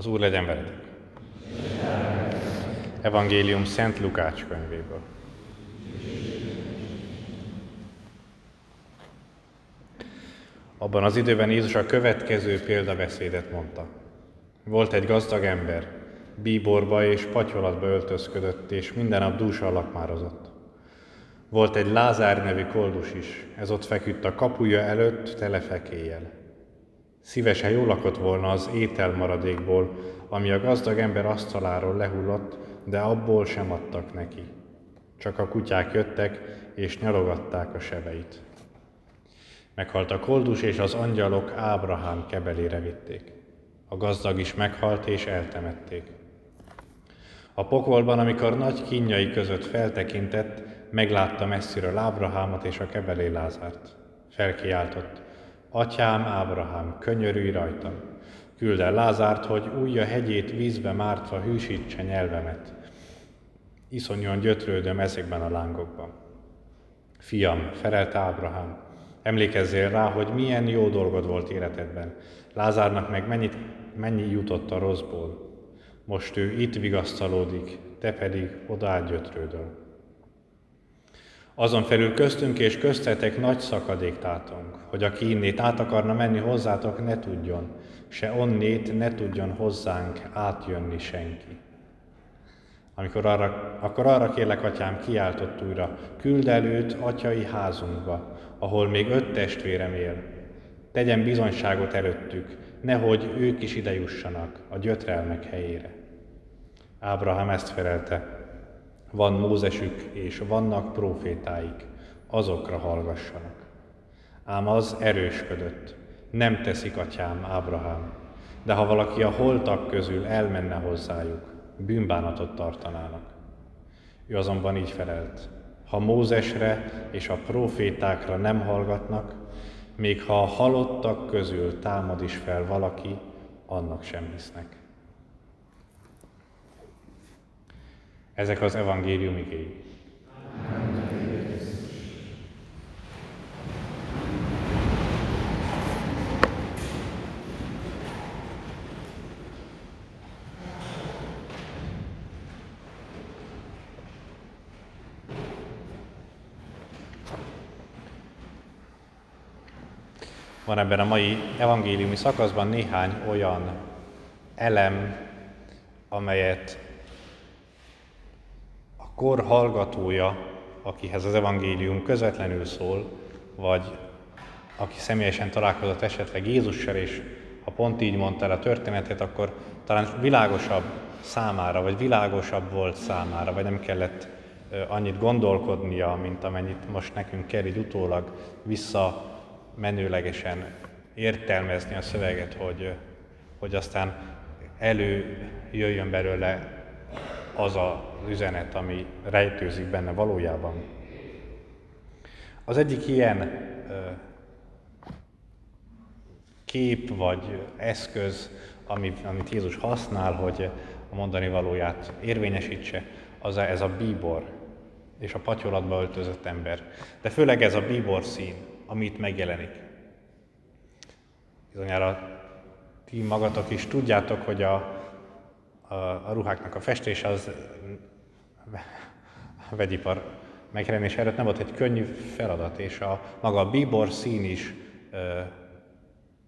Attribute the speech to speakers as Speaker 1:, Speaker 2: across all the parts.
Speaker 1: Az Úr legyen veletek. Evangélium Szent Lukács könyvéből. Abban az időben Jézus a következő példabeszédet mondta. Volt egy gazdag ember, bíborba és patyolatba öltözködött, és minden nap dúsan lakmározott. Volt egy Lázár nevű koldus is, ez ott feküdt a kapuja előtt telefekéjel. Szívesen jól lakott volna az étel maradékból, ami a gazdag ember asztaláról lehullott, de abból sem adtak neki. Csak a kutyák jöttek, és nyalogatták a sebeit. Meghalt a koldus, és az angyalok Ábrahám kebelére vitték. A gazdag is meghalt, és eltemették. A pokolban, amikor nagy kínjai között feltekintett, meglátta messziről Ábrahámot és a kebelé Lázárt. Felkiáltott, Atyám Ábrahám, könyörülj rajtam, küld el Lázárt, hogy újja hegyét vízbe mártva hűsítse nyelvemet. Iszonyúan gyötrődöm ezekben a lángokban. Fiam, felelt Ábrahám, emlékezzél rá, hogy milyen jó dolgod volt életedben. Lázárnak meg mennyit, mennyi jutott a rosszból. Most ő itt vigasztalódik, te pedig oda gyötrődöl. Azon felül köztünk és köztetek nagy szakadék tátunk, hogy aki innét át akarna menni hozzátok, ne tudjon, se onnét ne tudjon hozzánk átjönni senki. Amikor arra, akkor arra kérlek, atyám, kiáltott újra, küld el őt atyai házunkba, ahol még öt testvérem él. Tegyen bizonyságot előttük, nehogy ők is ide jussanak a gyötrelmek helyére. Ábrahám ezt felelte, van Mózesük és vannak profétáik, azokra hallgassanak. Ám az erősködött, nem teszik atyám Ábrahám, de ha valaki a holtak közül elmenne hozzájuk, bűnbánatot tartanának. Ő azonban így felelt, ha Mózesre és a profétákra nem hallgatnak, még ha a halottak közül támad is fel valaki, annak sem hisznek. Ezek az evangélium igény. Van ebben a mai evangéliumi szakaszban néhány olyan elem, amelyet kor hallgatója, akihez az evangélium közvetlenül szól, vagy aki személyesen találkozott esetleg Jézussal, és ha pont így mondta el a történetet, akkor talán világosabb számára, vagy világosabb volt számára, vagy nem kellett annyit gondolkodnia, mint amennyit most nekünk kell így utólag visszamenőlegesen értelmezni a szöveget, hogy, hogy aztán előjöjjön belőle az az üzenet, ami rejtőzik benne valójában. Az egyik ilyen kép vagy eszköz, amit Jézus használ, hogy a mondani valóját érvényesítse, az a, ez a bíbor és a patyolatba öltözött ember. De főleg ez a bíbor szín, amit megjelenik. Bizonyára ti magatok is tudjátok, hogy a a, a ruháknak a festése az a vegyipar megjelenés előtt nem volt egy könnyű feladat, és a maga a bíbor szín is ö,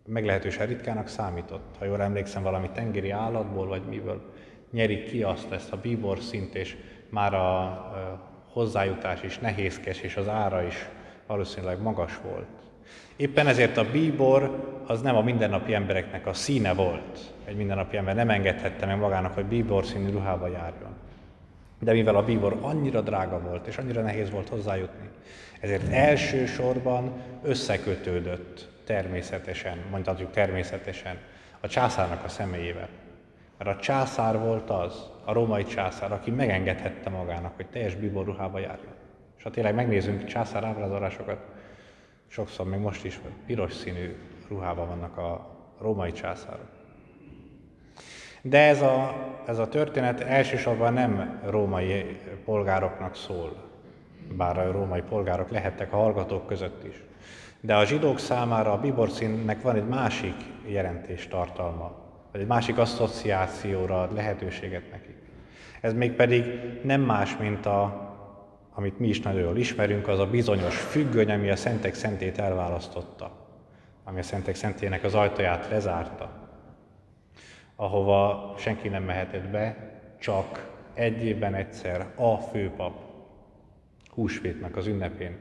Speaker 1: meglehetősen ritkának számított. Ha jól emlékszem, valami tengeri állatból, vagy miből nyerik ki azt, ezt a bíbor szint, és már a, a hozzájutás is nehézkes, és az ára is valószínűleg magas volt. Éppen ezért a bíbor az nem a mindennapi embereknek a színe volt. Egy mindennapi ember nem engedhette meg magának, hogy bíbor színű ruhába járjon. De mivel a bíbor annyira drága volt, és annyira nehéz volt hozzájutni, ezért elsősorban összekötődött természetesen, mondhatjuk természetesen, a császárnak a személyével. Mert a császár volt az, a római császár, aki megengedhette magának, hogy teljes bíbor ruhába járjon. És ha tényleg megnézzünk császár ábrázolásokat, sokszor még most is piros színű ruhában vannak a római császárok. De ez a, ez a történet elsősorban nem római polgároknak szól, bár a római polgárok lehettek a hallgatók között is. De a zsidók számára a biborszínnek van egy másik jelentés tartalma. vagy egy másik asszociációra ad lehetőséget nekik. Ez még pedig nem más, mint a, amit mi is nagyon jól ismerünk, az a bizonyos függöny, ami a Szentek Szentét elválasztotta, ami a Szentek Szentének az ajtaját lezárta, ahova senki nem mehetett be, csak egy évben egyszer a főpap húsvétnek az ünnepén,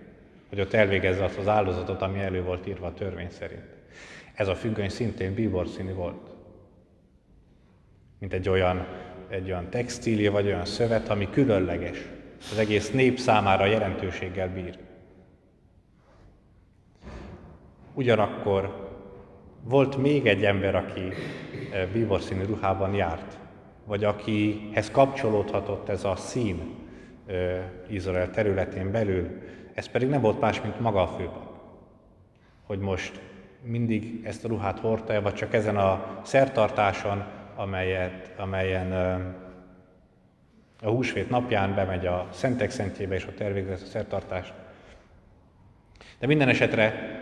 Speaker 1: hogy ott elvégezze azt az áldozatot, ami elő volt írva a törvény szerint. Ez a függöny szintén bíborszínű volt. Mint egy olyan, egy olyan textília, vagy olyan szövet, ami különleges. Az egész nép számára jelentőséggel bír. Ugyanakkor volt még egy ember, aki eh, bíborszínű ruhában járt, vagy akihez kapcsolódhatott ez a szín eh, Izrael területén belül, ez pedig nem volt más, mint maga a főpap. Hogy most mindig ezt a ruhát hordta vagy csak ezen a szertartáson, amelyet, amelyen a húsvét napján bemegy a Szentek Szentjébe, és ott elvégzi a szertartást. De minden esetre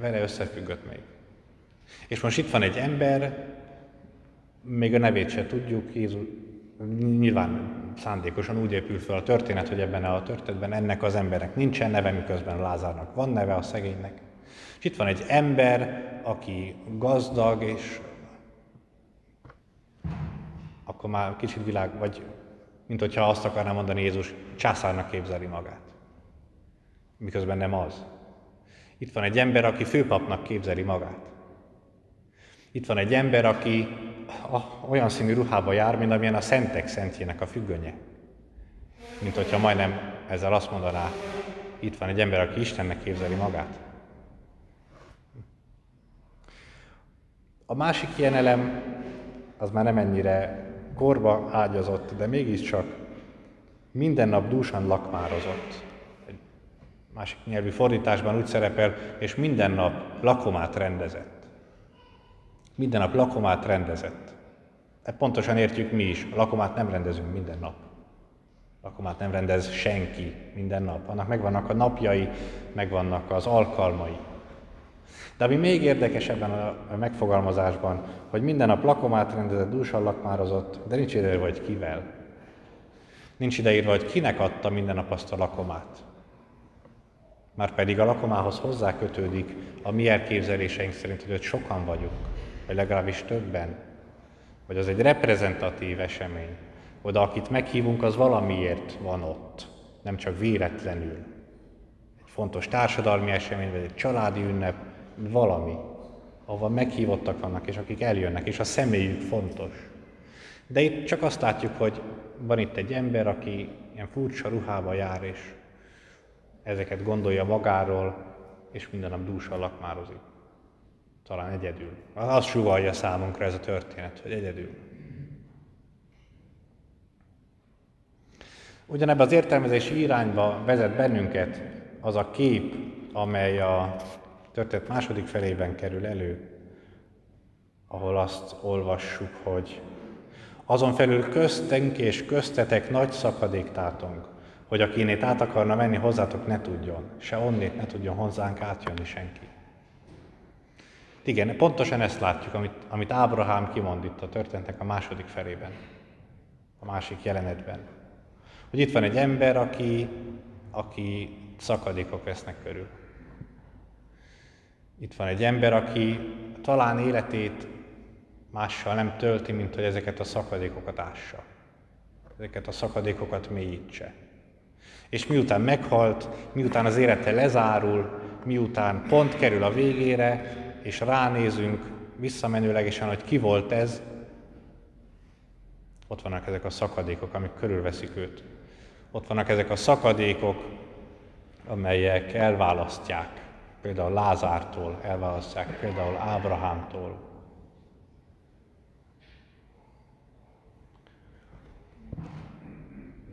Speaker 1: vele összefüggött még. És most itt van egy ember, még a nevét se tudjuk, Jézus, nyilván szándékosan úgy épül fel a történet, hogy ebben a történetben ennek az embernek nincsen neve, miközben Lázárnak van neve, a szegénynek. És itt van egy ember, aki gazdag, és akkor már kicsit világ, vagy mint hogyha azt akarná mondani Jézus, császárnak képzeli magát. Miközben nem az. Itt van egy ember, aki főpapnak képzeli magát. Itt van egy ember, aki olyan színű ruhába jár, mint amilyen a szentek szentjének a függönye. Mint hogyha majdnem ezzel azt mondaná, itt van egy ember, aki Istennek képzeli magát. A másik ilyen elem az már nem ennyire korba ágyazott, de mégiscsak minden nap dúsan lakmározott. Egy másik nyelvű fordításban úgy szerepel, és minden nap lakomát rendezett. Minden nap lakomát rendezett. E pontosan értjük mi is, a lakomát nem rendezünk minden nap. Lakomát nem rendez senki minden nap. Annak megvannak a napjai, megvannak az alkalmai. De ami még érdekes ebben a megfogalmazásban, hogy minden nap lakomát rendezett, dúsan lakmározott, de nincs ideírva, hogy kivel. Nincs ideírva, hogy kinek adta minden nap azt a lakomát. Már pedig a lakomához hozzá kötődik a mi elképzeléseink szerint, hogy sokan vagyunk, vagy legalábbis többen, vagy az egy reprezentatív esemény. Oda, akit meghívunk, az valamiért van ott, nem csak véletlenül. Egy fontos társadalmi esemény, vagy egy családi ünnep, valami, ahova meghívottak vannak, és akik eljönnek, és a személyük fontos. De itt csak azt látjuk, hogy van itt egy ember, aki ilyen furcsa ruhába jár, és ezeket gondolja magáról, és minden nap dúsan lakmározik. Talán egyedül. Azt sugalja számunkra ez a történet, hogy egyedül. Ugyanebben az értelmezési irányba vezet bennünket az a kép, amely a történet második felében kerül elő, ahol azt olvassuk, hogy azon felül köztünk és köztetek nagy szakadék tátong, hogy aki innét át akarna menni, hozzátok ne tudjon, se onnét ne tudjon hozzánk átjönni senki. Igen, pontosan ezt látjuk, amit, amit Ábrahám kimond itt a történetek a második felében, a másik jelenetben. Hogy itt van egy ember, aki, aki szakadékok vesznek körül. Itt van egy ember, aki talán életét mással nem tölti, mint hogy ezeket a szakadékokat ássa. Ezeket a szakadékokat mélyítse. És miután meghalt, miután az élete lezárul, miután pont kerül a végére, és ránézünk visszamenőlegesen, hogy ki volt ez, ott vannak ezek a szakadékok, amik körülveszik őt. Ott vannak ezek a szakadékok, amelyek elválasztják például Lázártól elválasztják, például Ábrahámtól.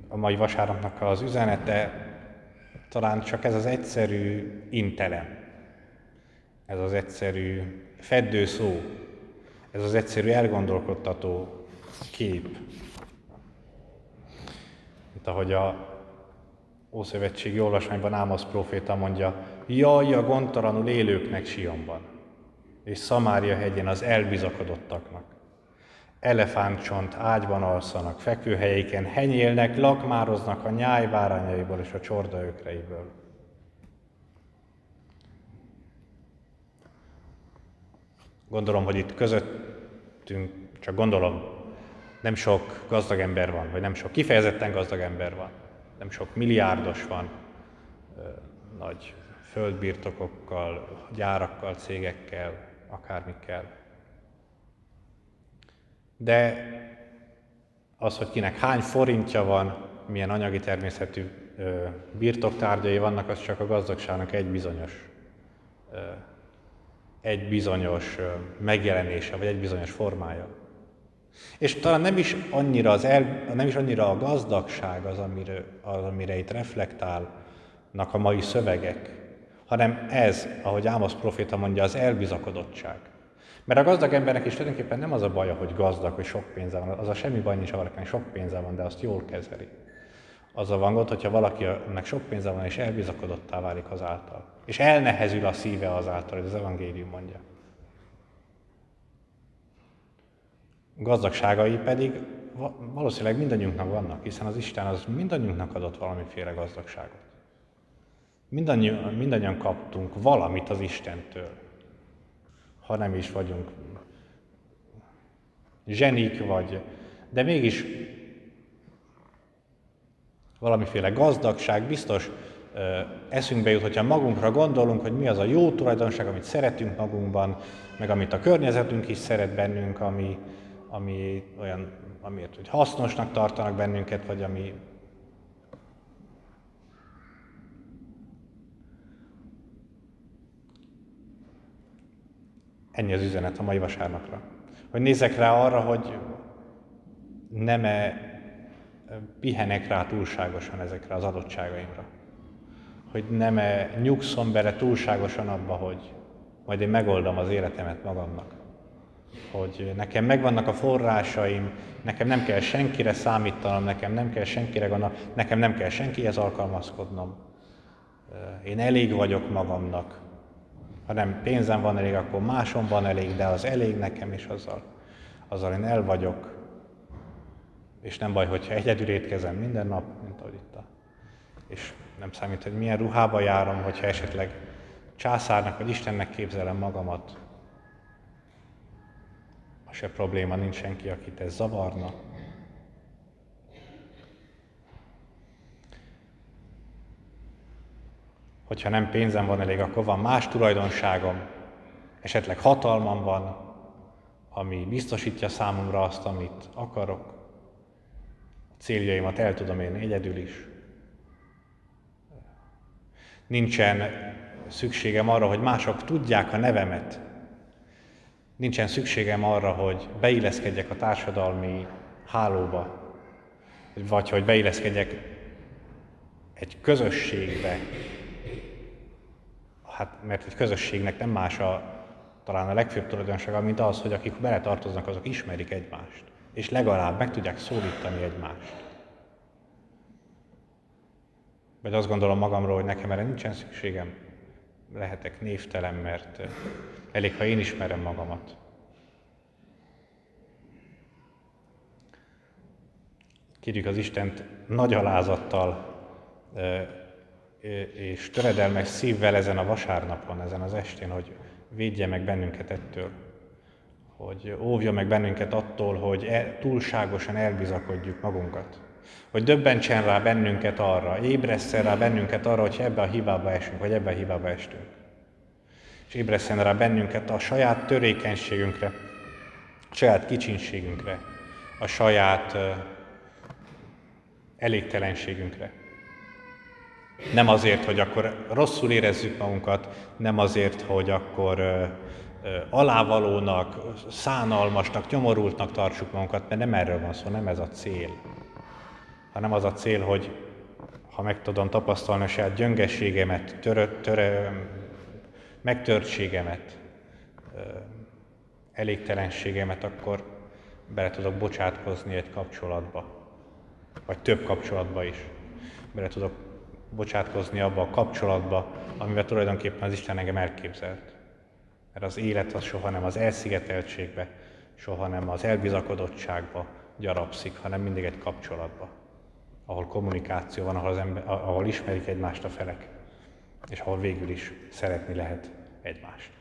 Speaker 1: A mai vasárnapnak az üzenete talán csak ez az egyszerű intelem, ez az egyszerű feddő szó, ez az egyszerű elgondolkodtató kép. Mint ahogy a Ószövetségi olvasmányban Ámosz proféta mondja, jaj a gondtalanul élőknek Sionban, és Szamária hegyén az elbizakodottaknak. elefántcsont ágyban alszanak, fekvőhelyeiken henyélnek, lakmároznak a nyáj bárányaiból és a csorda ökreiből. Gondolom, hogy itt közöttünk, csak gondolom, nem sok gazdag ember van, vagy nem sok kifejezetten gazdag ember van, nem sok milliárdos van, nagy földbirtokokkal, gyárakkal, cégekkel, akármikkel. De az, hogy kinek hány forintja van, milyen anyagi természetű birtoktárgyai vannak, az csak a gazdagságnak egy bizonyos, egy bizonyos megjelenése, vagy egy bizonyos formája. És talán nem is annyira, az el, nem is annyira a gazdagság az, amire, az, amire itt reflektálnak a mai szövegek, hanem ez, ahogy Ámosz proféta mondja, az elbizakodottság. Mert a gazdag embernek is tulajdonképpen nem az a baja, hogy gazdag, hogy sok pénze van, az a semmi baj nincs, ha valakinek sok pénze van, de azt jól kezeli. Az a van gond, hogyha valakinek sok pénze van, és elbizakodottá válik azáltal. És elnehezül a szíve azáltal, hogy az evangélium mondja. Gazdagságai pedig valószínűleg mindannyiunknak vannak, hiszen az Isten az mindannyiunknak adott valamiféle gazdagságot. Mindannyian, mindannyian kaptunk valamit az Istentől, ha nem is vagyunk zsenik vagy, de mégis valamiféle gazdagság biztos eszünkbe jut, hogyha magunkra gondolunk, hogy mi az a jó tulajdonság, amit szeretünk magunkban, meg amit a környezetünk is szeret bennünk, ami, ami olyan, amiért hogy hasznosnak tartanak bennünket, vagy ami Ennyi az üzenet a mai vasárnapra. Hogy nézek rá arra, hogy nem -e pihenek rá túlságosan ezekre az adottságaimra. Hogy nem -e nyugszom bele túlságosan abba, hogy majd én megoldom az életemet magamnak. Hogy nekem megvannak a forrásaim, nekem nem kell senkire számítanom, nekem nem kell senkire gondolnom, nekem nem kell senkihez alkalmazkodnom. Én elég vagyok magamnak, ha nem pénzem van elég, akkor máson van elég, de az elég nekem, és azzal, azzal én el vagyok. És nem baj, hogyha egyedül étkezem minden nap, mint ahogy itt. És nem számít, hogy milyen ruhába járom, hogyha esetleg császárnak vagy Istennek képzelem magamat. A se probléma, nincs senki, akit ez zavarna. Hogyha nem pénzem van elég, akkor van más tulajdonságom, esetleg hatalmam van, ami biztosítja számomra azt, amit akarok. Céljaimat el tudom én egyedül is. Nincsen szükségem arra, hogy mások tudják a nevemet. Nincsen szükségem arra, hogy beilleszkedjek a társadalmi hálóba, vagy hogy beilleszkedjek egy közösségbe, hát mert egy közösségnek nem más a, talán a legfőbb tulajdonsága, mint az, hogy akik beletartoznak, azok ismerik egymást, és legalább meg tudják szólítani egymást. Vagy azt gondolom magamról, hogy nekem erre nincsen szükségem, lehetek névtelen, mert elég, ha én ismerem magamat. Kérjük az Istent nagy alázattal és töredelmes szívvel ezen a vasárnapon, ezen az estén, hogy védje meg bennünket ettől, hogy óvja meg bennünket attól, hogy e, túlságosan elbizakodjuk magunkat. Hogy döbbentsen rá bennünket arra, ébresszen rá bennünket arra, hogy ebbe a hibába esünk, vagy ebbe a hibába estünk. És ébresszen rá bennünket a saját törékenységünkre, a saját kicsinségünkre, a saját elégtelenségünkre. Nem azért, hogy akkor rosszul érezzük magunkat, nem azért, hogy akkor alávalónak, szánalmasnak, nyomorultnak tartsuk magunkat, mert nem erről van szó, nem ez a cél. Hanem az a cél, hogy ha meg tudom tapasztalni a saját gyöngességemet, törö, törö, megtörtségemet, elégtelenségemet, akkor bele tudok bocsátkozni egy kapcsolatba, vagy több kapcsolatba is. Bele tudok bocsátkozni abba a kapcsolatba, amivel tulajdonképpen az Isten engem elképzelt. Mert az élet az soha nem az elszigeteltségbe, soha nem az elbizakodottságba gyarapszik, hanem mindig egy kapcsolatba, ahol kommunikáció van, ahol, az ember, ahol ismerik egymást a felek, és ahol végül is szeretni lehet egymást.